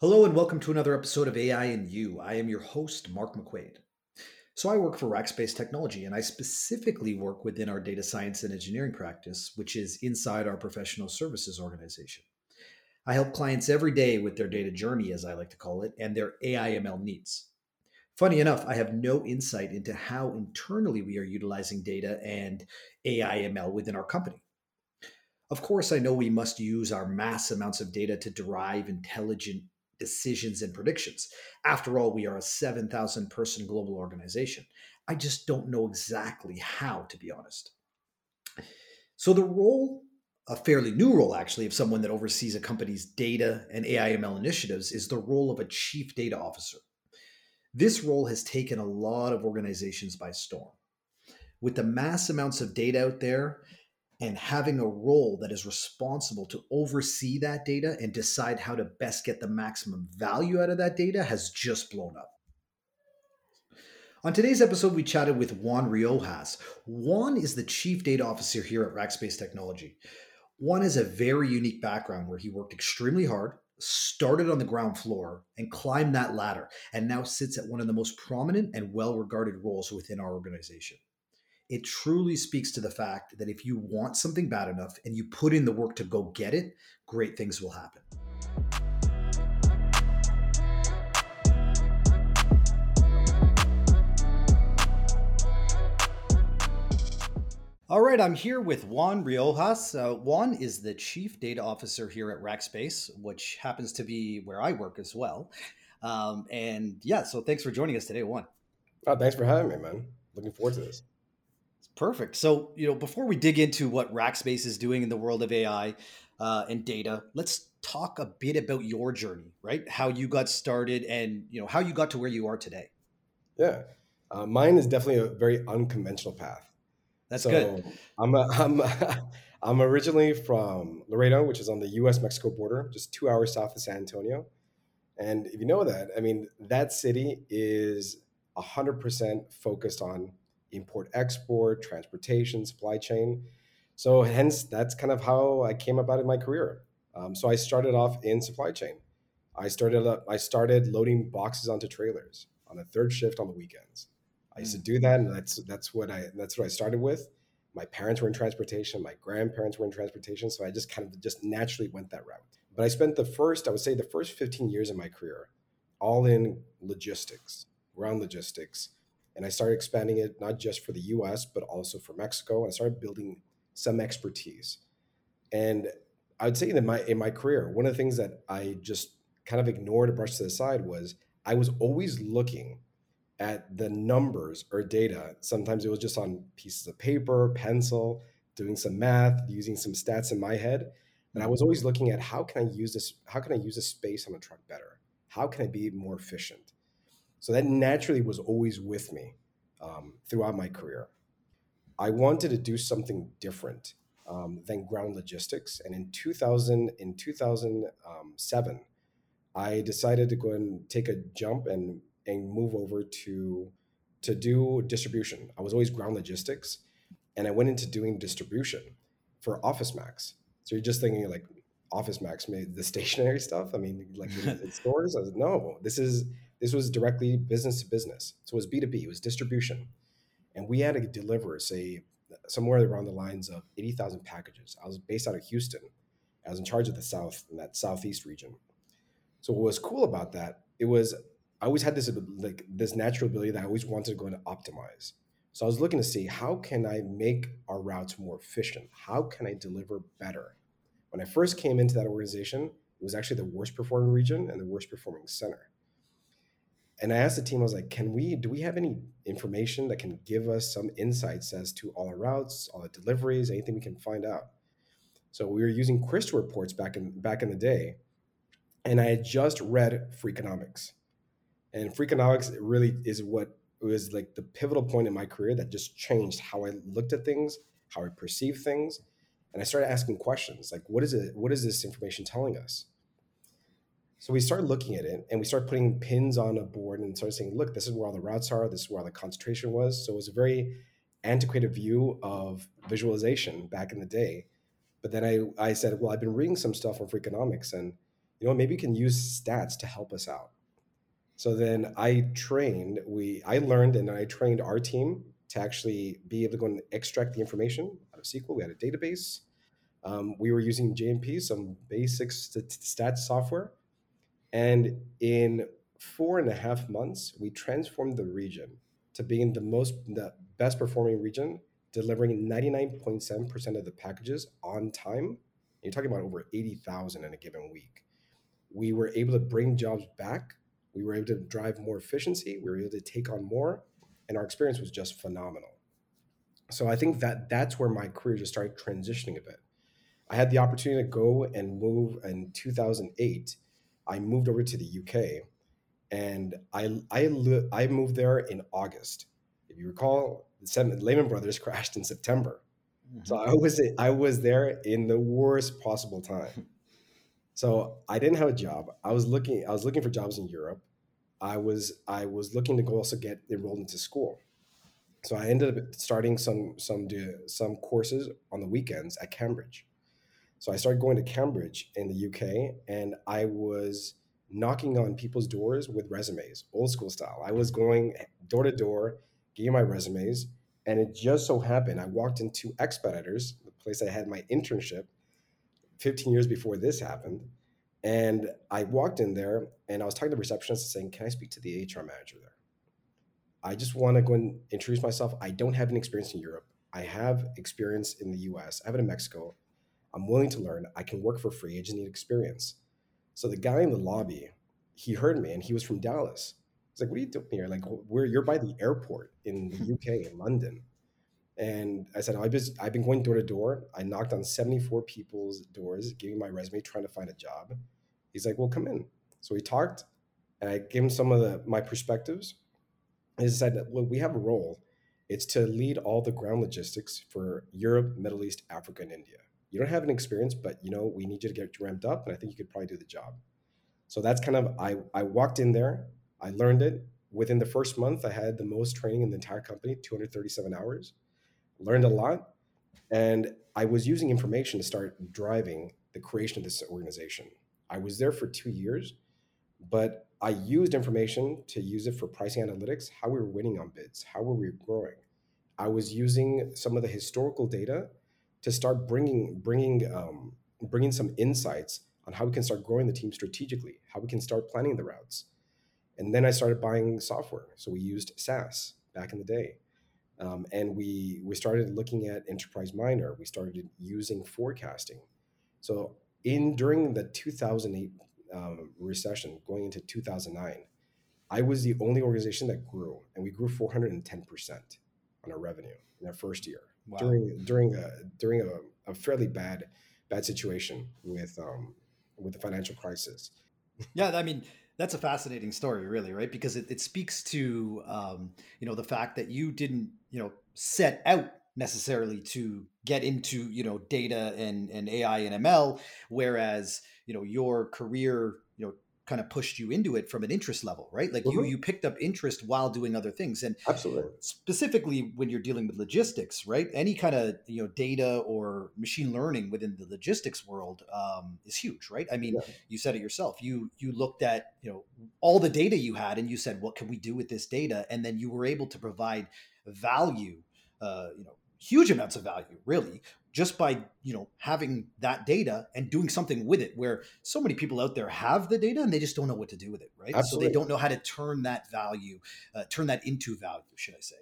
Hello and welcome to another episode of AI and You. I am your host, Mark McQuade. So, I work for Rackspace Technology and I specifically work within our data science and engineering practice, which is inside our professional services organization. I help clients every day with their data journey, as I like to call it, and their AI ML needs. Funny enough, I have no insight into how internally we are utilizing data and AI ML within our company. Of course, I know we must use our mass amounts of data to derive intelligent decisions and predictions. After all, we are a 7,000 person global organization. I just don't know exactly how, to be honest. So, the role, a fairly new role actually, of someone that oversees a company's data and AIML initiatives is the role of a chief data officer. This role has taken a lot of organizations by storm. With the mass amounts of data out there, and having a role that is responsible to oversee that data and decide how to best get the maximum value out of that data has just blown up. On today's episode, we chatted with Juan Riojas. Juan is the Chief Data Officer here at Rackspace Technology. Juan has a very unique background where he worked extremely hard, started on the ground floor, and climbed that ladder, and now sits at one of the most prominent and well regarded roles within our organization it truly speaks to the fact that if you want something bad enough and you put in the work to go get it, great things will happen. All right, I'm here with Juan Riojas. Uh, Juan is the Chief Data Officer here at Rackspace, which happens to be where I work as well. Um, and yeah, so thanks for joining us today, Juan. Oh, thanks for having me, man. Looking forward to this. Perfect. So, you know, before we dig into what Rackspace is doing in the world of AI uh, and data, let's talk a bit about your journey, right? How you got started and, you know, how you got to where you are today. Yeah. Uh, mine is definitely a very unconventional path. That's so good. I'm, a, I'm, a, I'm originally from Laredo, which is on the US Mexico border, just two hours south of San Antonio. And if you know that, I mean, that city is 100% focused on import export, transportation, supply chain. So hence that's kind of how I came about in my career. Um, so I started off in supply chain. I started up, I started loading boxes onto trailers on a third shift on the weekends. I used to do that, and that's that's what I that's what I started with. My parents were in transportation, my grandparents were in transportation, so I just kind of just naturally went that route. But I spent the first, I would say, the first 15 years of my career all in logistics, ground logistics, and I started expanding it not just for the US, but also for Mexico. I started building some expertise. And I would say that my in my career, one of the things that I just kind of ignored or brushed to the side was I was always looking at the numbers or data. Sometimes it was just on pieces of paper, pencil, doing some math, using some stats in my head. And I was always looking at how can I use this, how can I use this space on a truck better? How can I be more efficient? So that naturally was always with me um, throughout my career. I wanted to do something different um, than ground logistics, and in 2000, in 2007, um, I decided to go and take a jump and and move over to to do distribution. I was always ground logistics, and I went into doing distribution for Office Max. So you're just thinking like Office Max made the stationary stuff. I mean, like in stores. I was no, this is this was directly business to business. So it was B2B, it was distribution. And we had to deliver, say, somewhere around the lines of 80,000 packages. I was based out of Houston. I was in charge of the South, in that Southeast region. So what was cool about that, it was, I always had this like this natural ability that I always wanted to go and optimize. So I was looking to see how can I make our routes more efficient? How can I deliver better? When I first came into that organization, it was actually the worst performing region and the worst performing center and I asked the team, I was like, can we, do we have any information that can give us some insights as to all our routes, all the deliveries, anything we can find out? So we were using Crystal reports back in back in the day, and I had just read Freakonomics, and Freakonomics really is what was like the pivotal point in my career that just changed how I looked at things, how I perceived things, and I started asking questions like, what is it? What is this information telling us? So we started looking at it and we started putting pins on a board and started saying, look, this is where all the routes are, this is where all the concentration was. So it was a very antiquated view of visualization back in the day. But then I, I said, well, I've been reading some stuff on Freakonomics and you know, maybe you can use stats to help us out. So then I trained, we I learned and I trained our team to actually be able to go and extract the information out of SQL. We had a database. Um, we were using JMP, some basic st- stats software. And in four and a half months, we transformed the region to being the most, the best performing region, delivering 99.7% of the packages on time. You're talking about over 80,000 in a given week. We were able to bring jobs back. We were able to drive more efficiency. We were able to take on more and our experience was just phenomenal. So I think that that's where my career just started transitioning a bit. I had the opportunity to go and move in 2008. I moved over to the UK, and I I I moved there in August. If you recall, the Lehman Brothers crashed in September, mm-hmm. so I was I was there in the worst possible time. So I didn't have a job. I was looking I was looking for jobs in Europe. I was I was looking to go also get enrolled into school. So I ended up starting some some some courses on the weekends at Cambridge. So I started going to Cambridge in the UK, and I was knocking on people's doors with resumes, old school style. I was going door to door, giving my resumes, and it just so happened I walked into Expeditors, the place I had my internship, 15 years before this happened, and I walked in there and I was talking to the receptionist saying, Can I speak to the HR manager there? I just want to go and introduce myself. I don't have any experience in Europe. I have experience in the US. I have it in Mexico. I'm willing to learn. I can work for free. I just need experience. So the guy in the lobby, he heard me and he was from Dallas. He's like, What are you doing here? Like, where you're by the airport in the UK, in London. And I said, oh, I've been, I've been going door to door. I knocked on 74 people's doors, giving my resume, trying to find a job. He's like, well, come in. So we talked and I gave him some of the, my perspectives. He said, look, we have a role. It's to lead all the ground logistics for Europe, Middle East, Africa, and India. You don't have an experience, but you know, we need you to get ramped up. And I think you could probably do the job. So that's kind of, I, I walked in there, I learned it. Within the first month, I had the most training in the entire company, 237 hours learned a lot, and I was using information to start driving the creation of this organization. I was there for two years, but I used information to use it for pricing analytics, how we were winning on bids, how were we growing. I was using some of the historical data to start bringing bringing um, bringing some insights on how we can start growing the team strategically, how we can start planning the routes. And then I started buying software. So we used SAS back in the day. Um, and we we started looking at enterprise miner. We started using forecasting. So in during the 2008 um, recession, going into 2009, I was the only organization that grew, and we grew 410 percent on our revenue in our first year wow. during during a during a, a, fairly bad bad situation with um, with the financial crisis. Yeah, I mean that's a fascinating story, really, right? Because it, it speaks to um, you know the fact that you didn't you know set out necessarily to get into you know data and and AI and ML, whereas you know your career you know kind of pushed you into it from an interest level, right? Like mm-hmm. you you picked up interest while doing other things, and absolutely specifically when you're dealing with logistics, right? Any kind of you know data or machine learning within the logistics world um, is huge, right? I mean, yeah. you said it yourself. You you looked at you know all the data you had, and you said, what can we do with this data? And then you were able to provide value, uh, you know, huge amounts of value, really, just by you know having that data and doing something with it where so many people out there have the data and they just don't know what to do with it right Absolutely. so they don't know how to turn that value uh, turn that into value should i say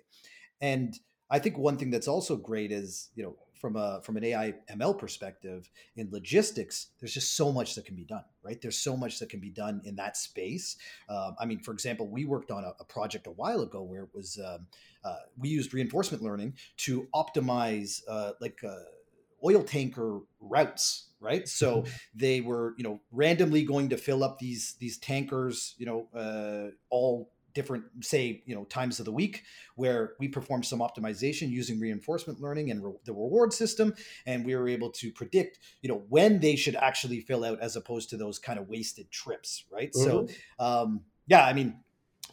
and i think one thing that's also great is you know from a from an AI ML perspective in logistics, there's just so much that can be done, right? There's so much that can be done in that space. Um, I mean, for example, we worked on a, a project a while ago where it was um, uh, we used reinforcement learning to optimize uh, like uh, oil tanker routes right? So mm-hmm. they were you know randomly going to fill up these these tankers you know uh, all different say you know times of the week where we performed some optimization using reinforcement learning and re- the reward system. And we were able to predict you know when they should actually fill out as opposed to those kind of wasted trips right? Mm-hmm. so um, yeah i mean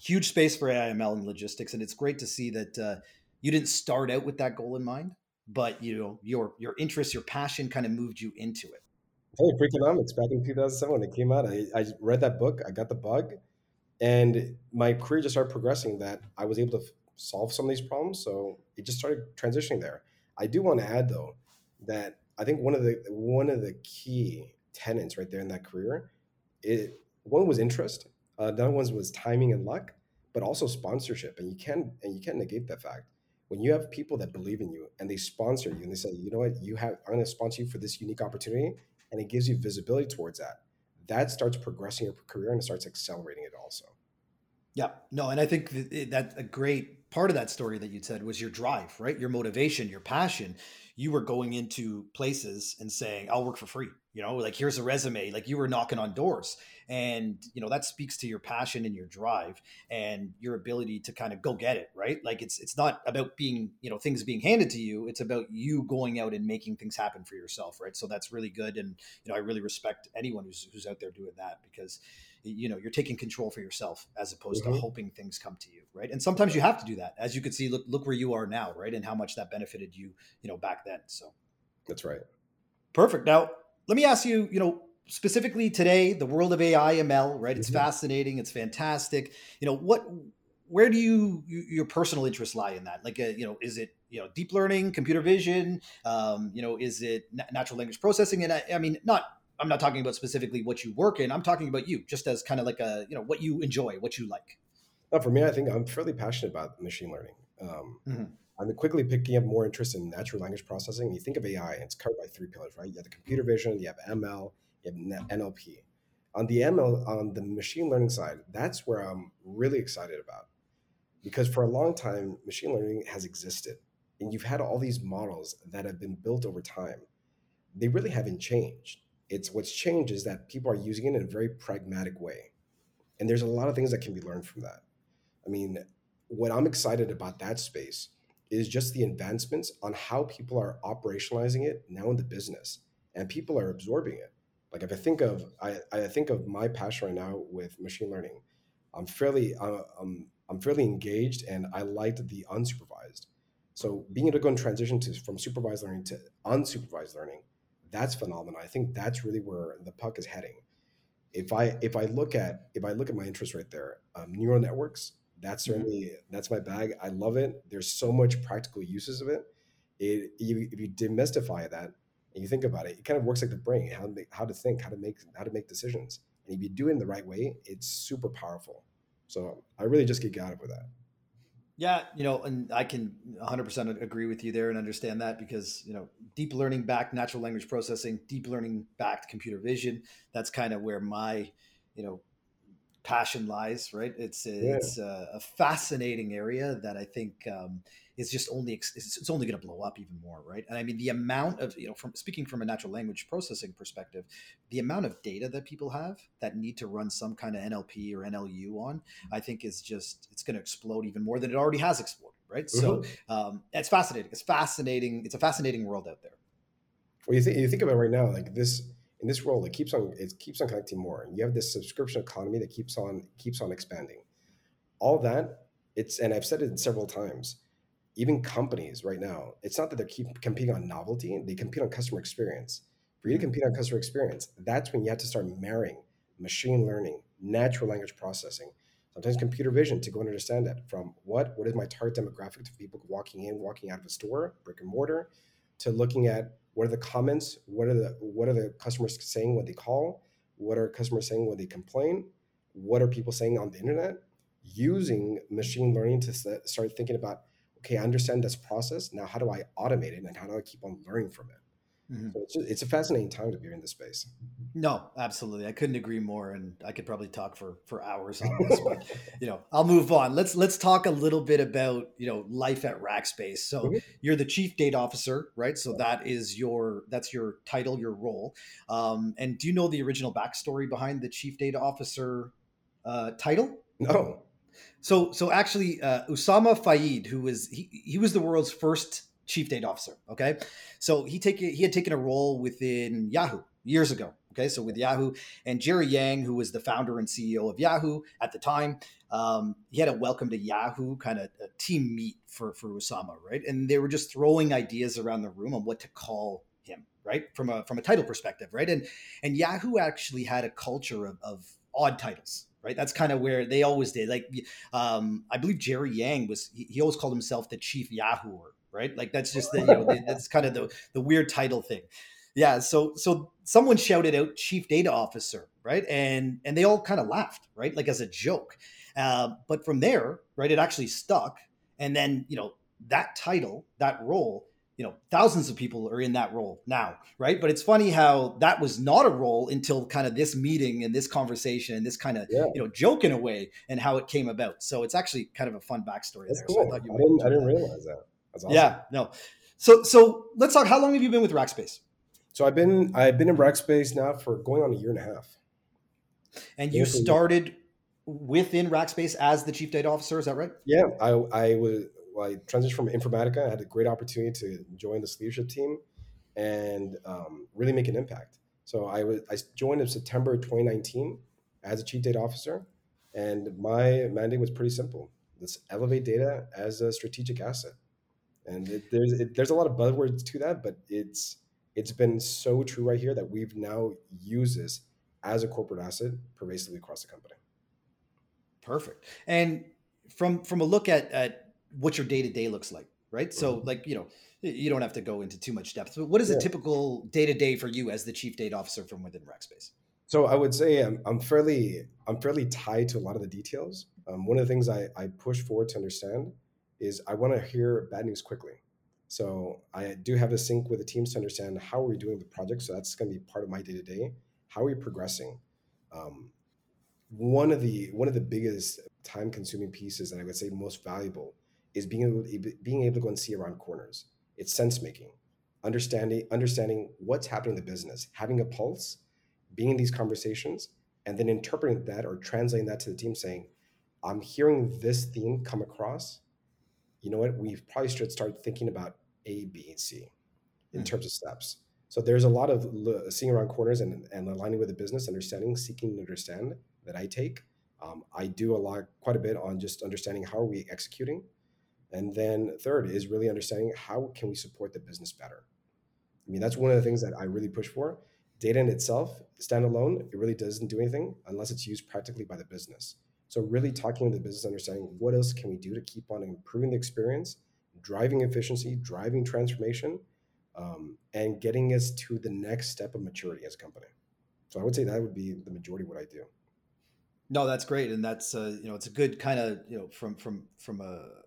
huge space for AIML and logistics, and it's great to see that uh, you didn't start out with that goal in mind, but you know your your interest, your passion, kind of moved you into it. Hey, Freakonomics back in 2007 when it came out. I, I read that book, I got the bug, and my career just started progressing that I was able to solve some of these problems. So it just started transitioning there. I do want to add though that I think one of the one of the key tenets right there in that career, it one was interest, uh, the other one was timing and luck, but also sponsorship. And you can't and you can't negate that fact. When you have people that believe in you and they sponsor you and they say, you know what, you have I'm going to sponsor you for this unique opportunity, and it gives you visibility towards that. That starts progressing your career and it starts accelerating it also. Yeah, no, and I think that, a great part of that story that you said was your drive, right? Your motivation, your passion. You were going into places and saying, "I'll work for free." You know, like here's a resume. Like you were knocking on doors, and you know that speaks to your passion and your drive and your ability to kind of go get it, right? Like it's it's not about being you know things being handed to you. It's about you going out and making things happen for yourself, right? So that's really good, and you know I really respect anyone who's who's out there doing that because you know you're taking control for yourself as opposed mm-hmm. to hoping things come to you right and sometimes you have to do that as you can see look look where you are now right and how much that benefited you you know back then so that's right perfect now let me ask you you know specifically today the world of ai ml right it's mm-hmm. fascinating it's fantastic you know what where do you, you your personal interests lie in that like uh, you know is it you know deep learning computer vision um, you know is it natural language processing and I, I mean not I'm not talking about specifically what you work in. I'm talking about you, just as kind of like a you know what you enjoy, what you like. No, for me, I think I'm fairly passionate about machine learning. Um, mm-hmm. I'm quickly picking up more interest in natural language processing. You think of AI, and it's covered by three pillars, right? You have the computer vision, you have ML, you have NLP. On the ML, on the machine learning side, that's where I'm really excited about, because for a long time, machine learning has existed, and you've had all these models that have been built over time. They really haven't changed it's what's changed is that people are using it in a very pragmatic way. And there's a lot of things that can be learned from that. I mean, what I'm excited about that space is just the advancements on how people are operationalizing it now in the business and people are absorbing it. Like if I think of I, I think of my passion right now with machine learning, I'm fairly uh, I'm, I'm fairly engaged and I liked the unsupervised. So being able to go and transition to from supervised learning to unsupervised learning that's phenomenal. I think that's really where the puck is heading. If I if I look at if I look at my interest right there, um, neural networks, that's mm-hmm. certainly mm-hmm. that's my bag. I love it. There's so much practical uses of it. It you, if you demystify that and you think about it, it kind of works like the brain, how to how to think, how to make how to make decisions. And if you do it in the right way, it's super powerful. So I really just get out of with that. Yeah, you know, and I can 100% agree with you there and understand that because, you know, deep learning backed natural language processing, deep learning backed computer vision, that's kind of where my, you know, passion lies, right? It's yeah. it's a, a, fascinating area that I think um, is just only it's, it's only going to blow up even more, right? And I mean the amount of you know from speaking from a natural language processing perspective, the amount of data that people have that need to run some kind of NLP or NLU on, I think is just it's going to explode even more than it already has exploded, right? Mm-hmm. So um, it's fascinating. It's fascinating. It's a fascinating world out there. Well, you think you think about it right now, like this in this role, it keeps on it keeps on connecting more, and you have this subscription economy that keeps on keeps on expanding. All that it's and I've said it several times even companies right now, it's not that they're keep competing on novelty, they compete on customer experience. For you to mm-hmm. compete on customer experience, that's when you have to start marrying machine learning, natural language processing, sometimes computer vision to go and understand that from what what is my target demographic to people walking in, walking out of a store, brick and mortar, to looking at what are the comments, what are the what are the customers saying when they call, what are customers saying when they complain, what are people saying on the internet, using machine learning to start thinking about okay, I understand this process. Now, how do I automate it and how do I keep on learning from it? Mm-hmm. So it's, just, it's a fascinating time to be in this space. No, absolutely. I couldn't agree more. And I could probably talk for, for hours on this, but you know, I'll move on. Let's, let's talk a little bit about, you know, life at Rackspace. So mm-hmm. you're the chief data officer, right? So that is your, that's your title, your role. Um, and do you know the original backstory behind the chief data officer uh, title? No. So so actually, uh, Usama Fayyad, who was he, he was the world's first chief data officer. Okay, so he take he had taken a role within Yahoo years ago. Okay, so with Yahoo and Jerry Yang, who was the founder and CEO of Yahoo at the time, um, he had a welcome to Yahoo kind of team meet for for Usama, right? And they were just throwing ideas around the room on what to call him, right? From a from a title perspective, right? And and Yahoo actually had a culture of, of odd titles, right? That's kind of where they always did. Like, um, I believe Jerry Yang was he, he always called himself the chief Yahooer, right? Like that's just the you know that's kind of the the weird title thing. Yeah. So so someone shouted out chief data officer, right? And and they all kind of laughed, right? Like as a joke. Uh, but from there, right, it actually stuck. And then you know that title, that role you know thousands of people are in that role now right but it's funny how that was not a role until kind of this meeting and this conversation and this kind of yeah. you know joke in a way and how it came about so it's actually kind of a fun backstory That's there cool. so I, I, didn't, I didn't realize that awesome. yeah no so so let's talk how long have you been with rackspace so i've been i've been in rackspace now for going on a year and a half and you started within rackspace as the chief data officer is that right yeah i i was I transitioned from Informatica. I had a great opportunity to join this leadership team and um, really make an impact. So I was I joined in September 2019 as a chief data officer, and my mandate was pretty simple: let's elevate data as a strategic asset. And it, there's it, there's a lot of buzzwords to that, but it's it's been so true right here that we've now used this as a corporate asset pervasively across the company. Perfect. And from from a look at at what your day to day looks like, right? Mm-hmm. So, like, you know, you don't have to go into too much depth, but what is yeah. a typical day to day for you as the chief data officer from within Rackspace? So I would say I'm, I'm fairly I'm fairly tied to a lot of the details. Um, one of the things I, I push forward to understand is I want to hear bad news quickly. So I do have a sync with the teams to understand how are we doing the project. So that's going to be part of my day to day. How are we progressing? Um, one of the one of the biggest time consuming pieces and I would say most valuable is being able to, being able to go and see around corners. It's sense making, understanding understanding what's happening in the business, having a pulse, being in these conversations, and then interpreting that or translating that to the team, saying, "I'm hearing this theme come across. You know what? We probably should start thinking about A, B, and C in mm-hmm. terms of steps." So there's a lot of seeing around corners and, and aligning with the business, understanding, seeking to understand that I take. Um, I do a lot, quite a bit on just understanding how are we executing and then third is really understanding how can we support the business better. I mean, that's one of the things that I really push for. Data in itself, standalone, it really doesn't do anything unless it's used practically by the business. So really talking to the business, understanding what else can we do to keep on improving the experience, driving efficiency, driving transformation, um, and getting us to the next step of maturity as a company. So I would say that would be the majority of what I do. No, that's great, and that's uh, you know it's a good kind of you know from from from a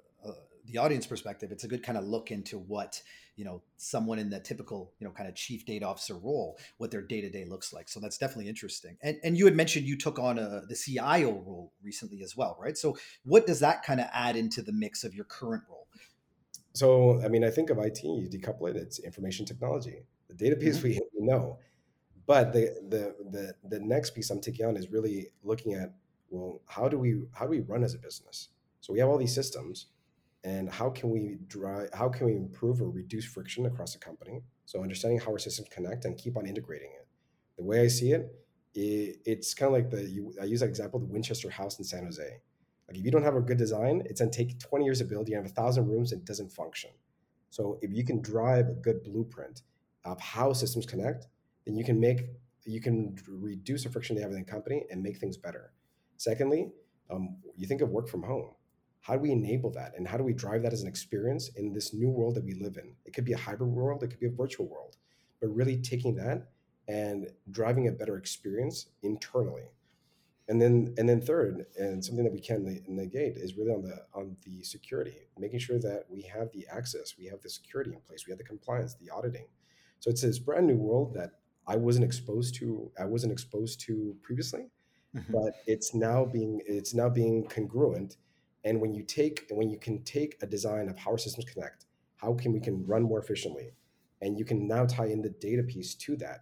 the audience perspective, it's a good kind of look into what you know someone in the typical you know kind of chief data officer role, what their day to day looks like. So that's definitely interesting. And and you had mentioned you took on a the CIO role recently as well, right? So what does that kind of add into the mix of your current role? So I mean, I think of IT, you decouple it, it's information technology. The data piece mm-hmm. we know, but the the the the next piece I'm taking on is really looking at well, how do we how do we run as a business? So we have all these systems and how can we drive how can we improve or reduce friction across the company so understanding how our systems connect and keep on integrating it the way i see it, it it's kind of like the you, i use that example the winchester house in san jose like if you don't have a good design it's to take 20 years to build you have a thousand rooms and it doesn't function. So if you can drive a good blueprint of how systems connect then you can make you can reduce the friction they have in the company and make things better. Secondly um, you think of work from home. How do we enable that? And how do we drive that as an experience in this new world that we live in? It could be a hybrid world it could be a virtual world but really taking that and driving a better experience internally and then and then third and something that we can negate is really on the on the security making sure that we have the access we have the security in place we have the compliance the auditing so it's this brand new world that i wasn't exposed to i wasn't exposed to previously mm-hmm. but it's now being it's now being congruent and when you take when you can take a design of how our systems connect, how can we can run more efficiently, and you can now tie in the data piece to that.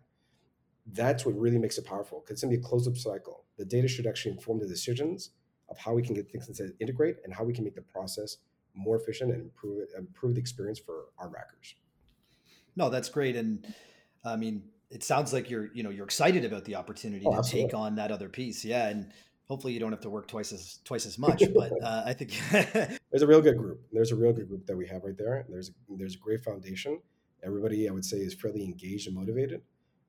That's what really makes it powerful because it's gonna be a closed loop cycle. The data should actually inform the decisions of how we can get things to integrate and how we can make the process more efficient and improve improve the experience for our rackers. No, that's great. And I mean, it sounds like you're, you know, you're excited about the opportunity oh, to absolutely. take on that other piece. Yeah. And hopefully you don't have to work twice as twice as much but uh, i think there's a real good group there's a real good group that we have right there there's there's a great foundation everybody I would say is fairly engaged and motivated.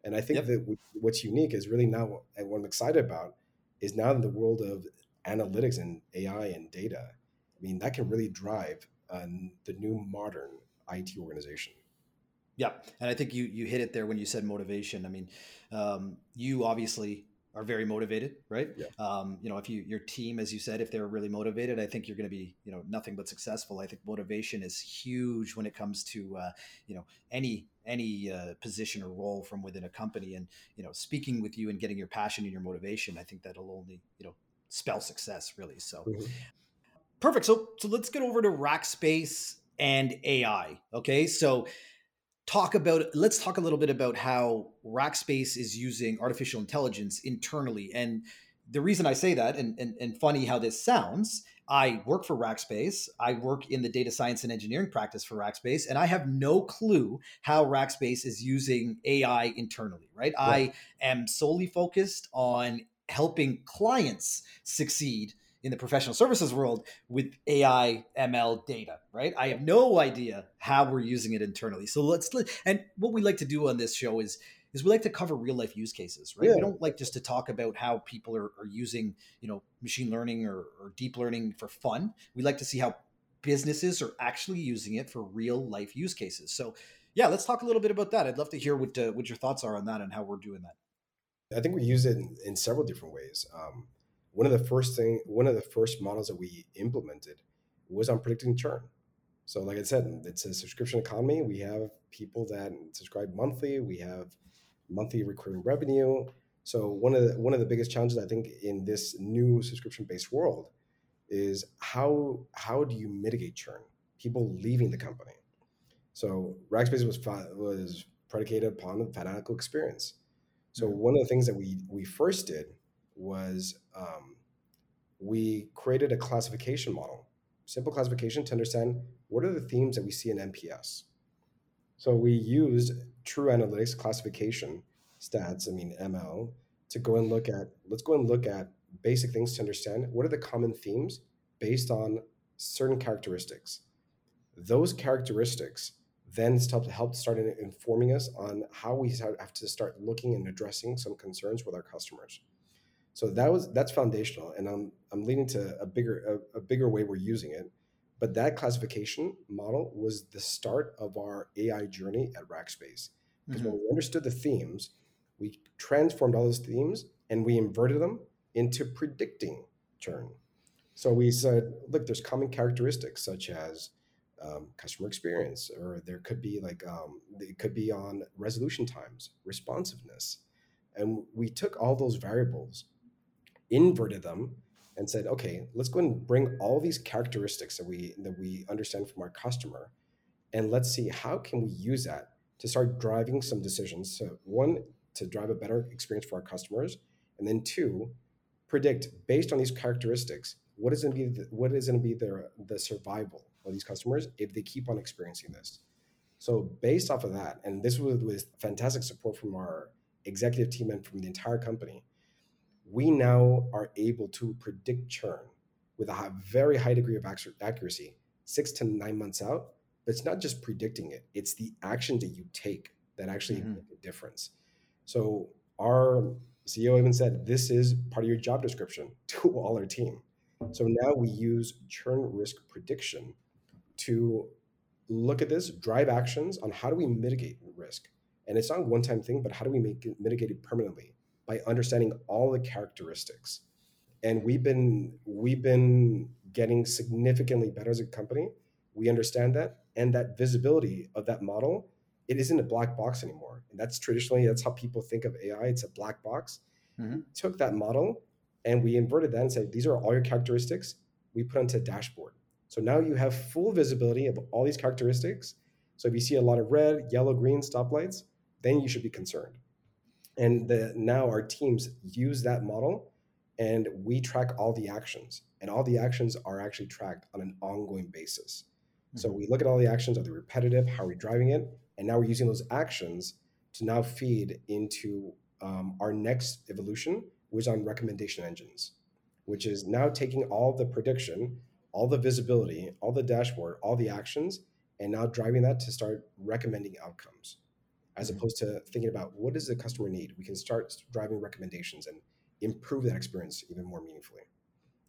And I think Yep. that what's unique is really now what I'm excited about is now in the world of analytics and AI and data. I mean, that can really drive uh, the new modern IT organization. Yeah, and I think you you hit it there when you said motivation. I mean, um, you obviously are very motivated, right? Yeah. Um, you know, if you your team, as you said, if they're really motivated, I think you're going to be you know nothing but successful. I think motivation is huge when it comes to uh, you know any any uh, position or role from within a company, and you know, speaking with you and getting your passion and your motivation, I think that'll only you know spell success really. So. Mhm. Perfect. So so let's get over to Rackspace and AI. Okay. So talk about let's talk a little bit about how Rackspace is using artificial intelligence internally. And the reason I say that, and, and, and funny how this sounds, I work for Rackspace. I work in the data science and engineering practice for Rackspace, and I have no clue how Rackspace is using AI internally, right? I am solely focused on helping clients succeed in the professional services world with AI ML data, right? I have no idea how we're using it internally. So let's and what we like to do on this show is is we like to cover real life use cases, right? Yeah. We don't like just to talk about how people are, are using, you know, machine learning or, or deep learning for fun. We like to see how businesses are actually using it for real life use cases. So yeah, let's talk a little bit about that. I'd love to hear what uh, what your thoughts are on that and how we're doing that. I think we use it in, in several different ways. Um, one of the first thing, one of the first models that we implemented was on predicting churn. So, like I said, it's a subscription economy. We have people that subscribe monthly. We have monthly recurring revenue. So, one of the one of the biggest challenges I think in this new subscription based world is how how do you mitigate churn? People leaving the company. So, Rackspace was was predicated upon the fanatical experience. So, Mhm. one of the things that we we first did was um, we created a classification model, simple classification to understand what are the themes that we see in NPS. So we used True Analytics classification stats, I mean ML, to go and look at. Let's go and look at basic things to understand what are the common themes based on certain characteristics. Those characteristics then help help start informing us on how we have to start looking and addressing some concerns with our customers. So that was that's foundational, and I'm I'm leading to a bigger a, a bigger way we're using it. But that classification model was the start of our AI journey at Rackspace. Because Mhm. when we understood the themes, we transformed all those themes and we inverted them into predicting churn. So we said, look, there's common characteristics such as um, customer experience, or there could be like um, it could be on resolution times, responsiveness, and we took all those variables inverted them and said, okay, let's go and bring all these characteristics that we that we understand from our customer, and let's see how can we use that to start driving some decisions. So one, to drive a better experience for our customers, and then two, predict based on these characteristics what is going to be the, what is going to be their the survival of these customers if they keep on experiencing this. So based off of that, and this was with fantastic support from our executive team and from the entire company, we now are able to predict churn with a very high degree of accuracy, six to nine months out. But it's not just predicting it; it's the action that you take that actually Mhm. make a difference. So our CEO even said this is part of your job description to all our team. So now we use churn risk prediction to look at this, drive actions on how do we mitigate risk. And it's not a one-time thing, but how do we make it mitigate it permanently by understanding all the characteristics. And we've been we've been getting significantly better as a company. We understand that, and that visibility of that model, it isn't a black box anymore. And that's traditionally that's how people think of AI. It's a black box. Mhm. Took that model and we inverted that and said these are all your characteristics. We put onto a dashboard. So now you have full visibility of all these characteristics. So if you see a lot of red, yellow, green stoplights, then you should be concerned. And the, now our teams use that model and we track all the actions. And all the actions are actually tracked on an ongoing basis. So we look at all the actions, are they repetitive? How are we driving it? And now we're using those actions to now feed into um, our next evolution, which is on recommendation engines, which is now taking all the prediction, all the visibility, all the dashboard, all the actions, and now driving that to start recommending outcomes as Mhm. opposed to thinking about what does the customer need we can start driving recommendations and improve that experience even more meaningfully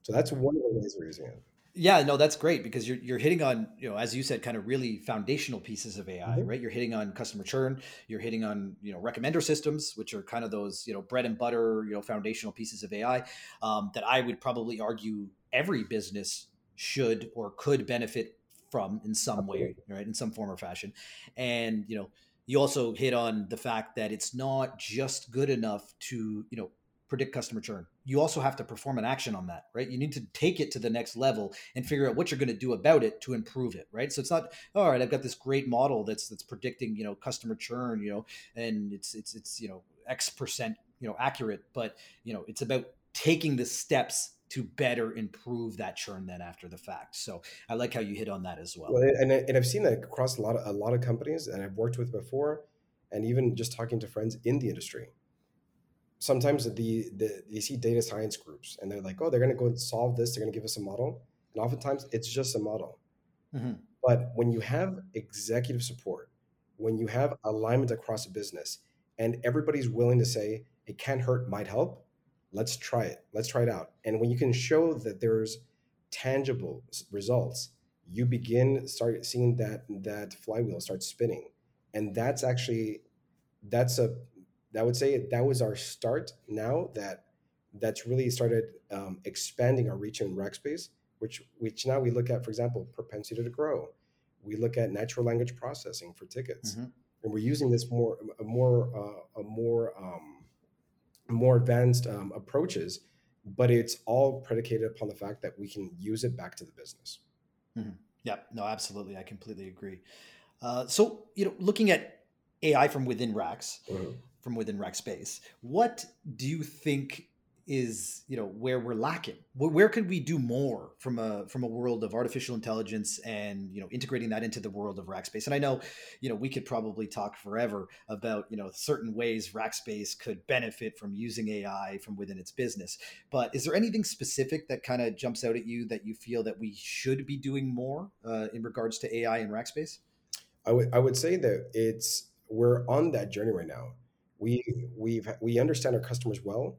so that's one of the ways we're using it Yeah, no, that's great because you're you're hitting on, you know, as you said, kind of really foundational pieces of AI, Mhm. right? You're hitting on customer churn, you're hitting on, you know, recommender systems, which are kind of those, you know, bread and butter, you know, foundational pieces of AI um, that I would probably argue every business should or could benefit from in some way, right? In some form or fashion. And, you know, you also hit on the fact that it's not just good enough to, you know, predict customer churn. You also have to perform an action on that, right? You need to take it to the next level and figure out what you're going to do about it to improve it, right? So it's not all right. I've got this great model that's that's predicting, you know, customer churn, you know, and it's it's it's you know X percent, you know, accurate, but you know, it's about taking the steps to better improve that churn then after the fact. So I like how you hit on that as well. well and, and i've seen that across a lot of a lot of companies and i've worked with before and even just talking to friends in the industry sometimes the, the you see data science groups and they're like oh they're going to go and solve this they're going to give us a model and oftentimes it's just a model Mhm. but when you have executive support when you have alignment across a business and everybody's willing to say it can't hurt might help let's try it let's try it out and when you can show that there's tangible results you begin start seeing that that flywheel start spinning and that's actually that's a I would say that was our start. Now that that's really started um, expanding our reach in Rackspace, which which now we look at, for example, propensity to grow. We look at natural language processing for tickets, Mhm. and we're using this more a more uh, a more um, more advanced um, approaches, but it's all predicated upon the fact that we can use it back to the business. Mhm. Yeah, no, absolutely. I completely agree. Uh, so, you know, looking at AI from within racks, Mhm. from within rack space, what do you think is, you know, where we're lacking? Where, could we do more from a from a world of artificial intelligence and you know integrating that into the world of Rackspace? And I know, you know, we could probably talk forever about you know certain ways Rackspace could benefit from using AI from within its business. But is there anything specific that kind of jumps out at you that you feel that we should be doing more uh, in regards to AI in Rackspace? I would I would say that it's we're on that journey right now. We we've we understand our customers well,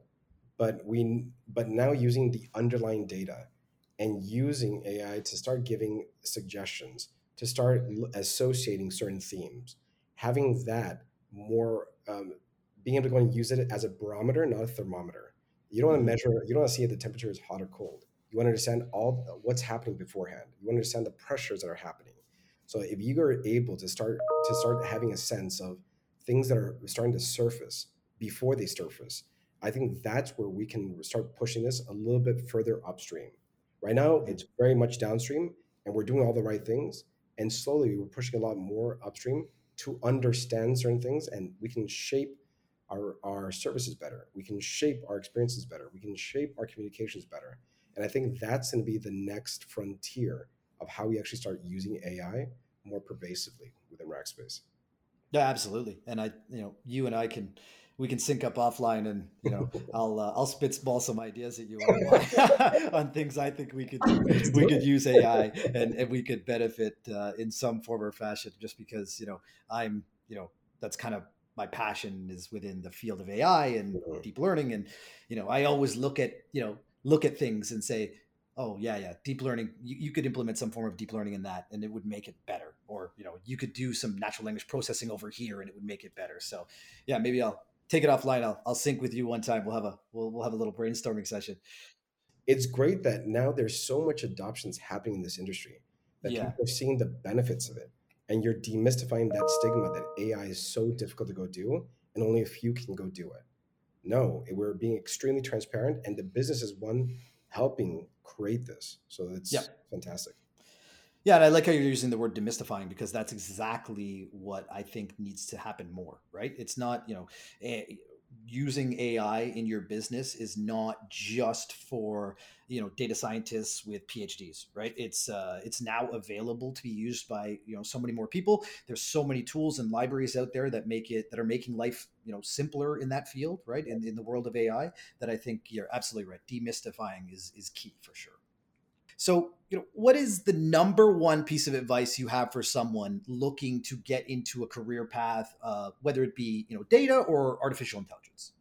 but we but now using the underlying data and using AI to start giving suggestions, to start associating certain themes, having that more um, being able to go and use it as a barometer, not a thermometer. You don't want to hmm measure. You don't want to see if the temperature is hot or cold. You want to understand all what's happening beforehand. You want to understand the pressures that are happening. So if you are able to start to start having a sense of things that are starting to surface before they surface, I think that's where we can start pushing this a little bit further upstream. Right now, it's very much downstream, and we're doing all the right things. And slowly, we're pushing a lot more upstream to understand certain things, and we can shape our our services better. We can shape our experiences better. We can shape our communications better. And I think that's going to be the next frontier of how we actually start using AI more pervasively within Rackspace. Yeah, absolutely. And I, you know, you and I can we can sync up offline, and you know, I'll uh, I'll spitball some ideas at you on on things I think we could do. We could use AI, and and we could benefit uh, in some form or fashion. Just because you know, I'm you know, that's kind of my passion is within the field of AI and deep learning, and you know, I always look at you know look at things and say. Oh yeah, yeah. Deep learning. You, you could implement some form of deep learning in that, and it would make it better. Or you know, you could do some natural language processing over here, and it would make it better. So yeah, maybe I'll take it offline. I'll I'll sync with you one time. We'll have a we'll we'll have a little brainstorming session. It's great that now there's so much adoptions happening in this industry that Yeah. people are seeing the benefits of it. And you're demystifying that stigma that AI is so difficult to go do and only a few can go do it. No, we're being extremely transparent, and the business is one helping create this. So Yeah. it's fantastic. Yeah, and I like how you're using the word demystifying because that's exactly what I think needs to happen more, right? It's not, you know, a, using AI in your business is not just for, you know, data scientists with PhDs, right? It's uh it's now available to be used by, you know, so many more people. There's so many tools and libraries out there that make it that are making life, you know, simpler in that field, right? In in the world of AI that I think you're absolutely right. Demystifying is is key for sure. So you know, what is the number one piece of advice you have for someone looking to get into a career path, uh, whether it be you know data or artificial intelligence?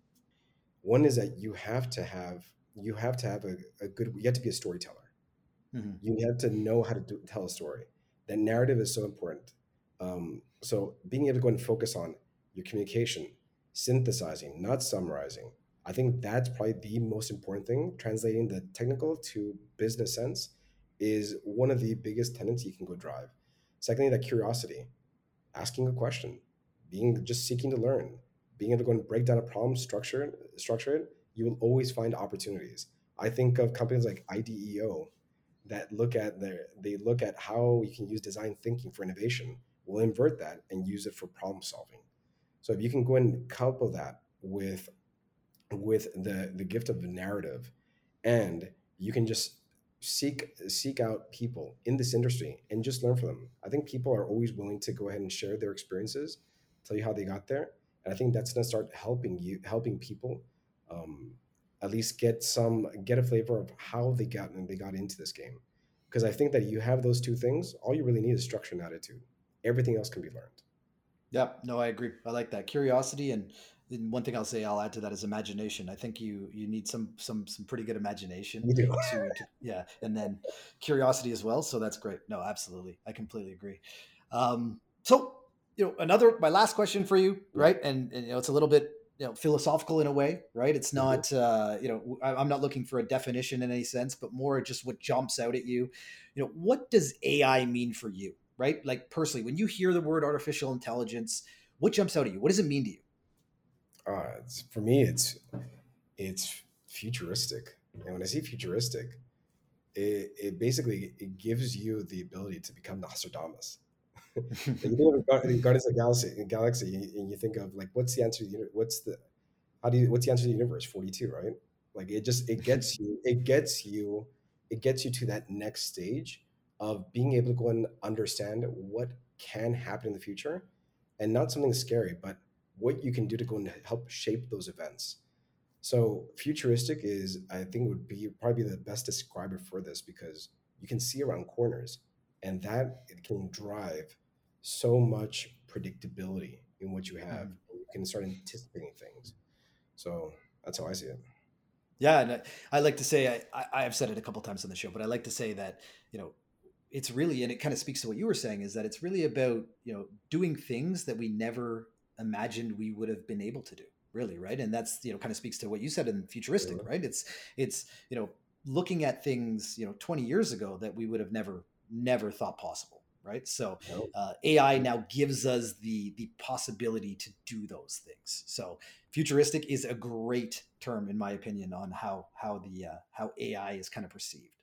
One is that you have to have you have to have a, a good you have to be a storyteller. Mm-hmm. You have to know how to do, tell a story. That narrative is so important. Um, so being able to go and focus on your communication, synthesizing, not summarizing. I think that's probably the most important thing. Translating the technical to business sense is one of the biggest tenets you can go drive. Secondly, that curiosity, asking a question, being just seeking to learn, being able to go and break down a problem, structure structure it, you will always find opportunities. I think of companies like IDEO that look at their they look at how you can use design thinking for innovation. We'll invert that and use it for problem solving. So if you can go and couple that with with the the gift of the narrative, and you can just seek seek out people in this industry and just learn from them. I think people are always willing to go ahead and share their experiences, tell you how they got there, and I think that's going to start helping you helping people um, at least get some get a flavor of how they got and they got into this game. Because I think that you have those two things, all you really need is structure and attitude. Everything else can be learned. Yeah, no, I agree. I like that curiosity and and one thing I'll say I'll add to that is imagination. I think you you need some some some pretty good imagination. You do. To, to, yeah, and then curiosity as well. So that's great. No, absolutely, I completely agree. Um, so you know, another my last question for you, right? And, and you know, it's a little bit you know philosophical in a way, right? It's mm-hmm. not uh, you know I'm not looking for a definition in any sense, but more just what jumps out at you. You know, what does AI mean for you, right? Like personally, when you hear the word artificial intelligence, what jumps out at you? What does it mean to you? Uh, for me, it's it's futuristic, and when I say futuristic, it, it basically it gives you the ability to become Nostradamus. you think of Guardians of the Galaxy, Galaxy, and you think of like, what's the answer? To the, what's the how do you what's the answer to the universe? Forty two, right? Like it just it gets you it gets you it gets you to that next stage of being able to go and understand what can happen in the future, and not something scary, but what you can do to go and help shape those events. So futuristic is, I think, would be probably the best describer for this because you can see around corners, and that it can drive so much predictability in what you have. Mm-hmm. You can start anticipating things. So that's how I see it. Yeah, and I, like to say I, I have said it a couple times on the show, but I like to say that you know it's really and it kind of speaks to what you were saying is that it's really about you know doing things that we never imagined we would have been able to do really right? And that's you know kind of speaks to what you said in futuristic right? It's it's you know looking at things you know 20 years ago that we would have never never thought possible right? So uh, ai now gives us the the possibility to do those things. So futuristic is a great term in my opinion on how how the uh, how ai is kind of perceived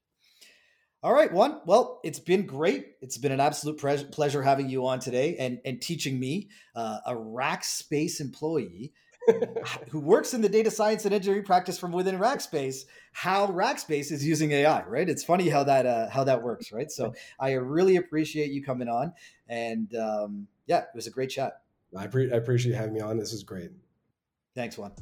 all right, Juan. Well, it's been great. It's been an absolute pre- pleasure having you on today and, and teaching me, uh, a Rackspace employee who works in the data science and engineering practice from within Rackspace, how Rackspace is using AI. Right? It's funny how that uh, how that works. Right? So I really appreciate you coming on, and um, yeah, it was a great chat. I, pre- I appreciate having me on. This is great. Thanks, Juan.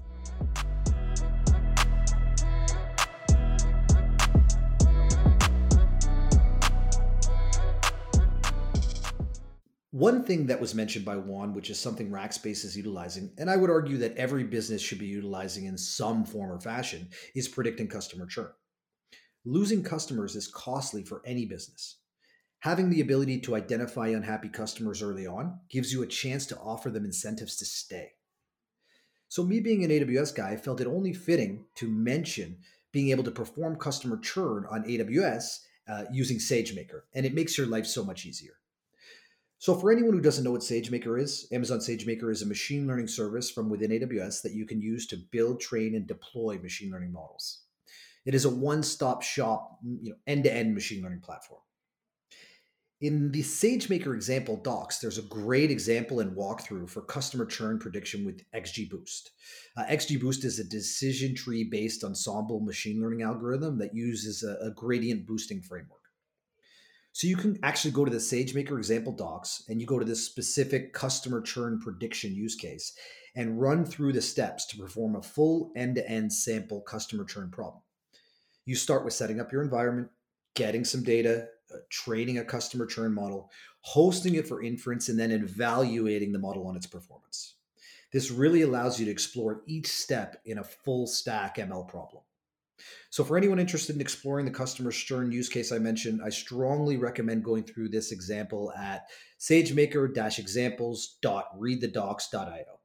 One thing that was mentioned by Juan, which is something Rackspace is utilizing, and I would argue that every business should be utilizing in some form or fashion, is predicting customer churn. Losing customers is costly for any business. Having the ability to identify unhappy customers early on gives you a chance to offer them incentives to stay. So, me being an AWS guy, I felt it only fitting to mention being able to perform customer churn on AWS uh, using SageMaker, and it makes your life so much easier. So, for anyone who doesn't know what SageMaker is, Amazon SageMaker is a machine learning service from within AWS that you can use to build, train, and deploy machine learning models. It is a one-stop shop, you know, end-to-end machine learning platform. In the SageMaker example docs, there's a great example and walkthrough for customer churn prediction with XGBoost. Uh, XGBoost is a decision tree based ensemble machine learning algorithm that uses a, a gradient boosting framework. So you can actually go to the SageMaker example docs and you go to this specific customer churn prediction use case and run through the steps to perform a full end to end sample customer churn problem. You start with setting up your environment, getting some data, uh, training a customer churn model, hosting it for inference, and then evaluating the model on its performance. This really allows you to explore each step in a full stack ML problem. So, for anyone interested in exploring the customer churn use case I mentioned, I strongly recommend going through this example at sagemaker examples.readthedocs.io.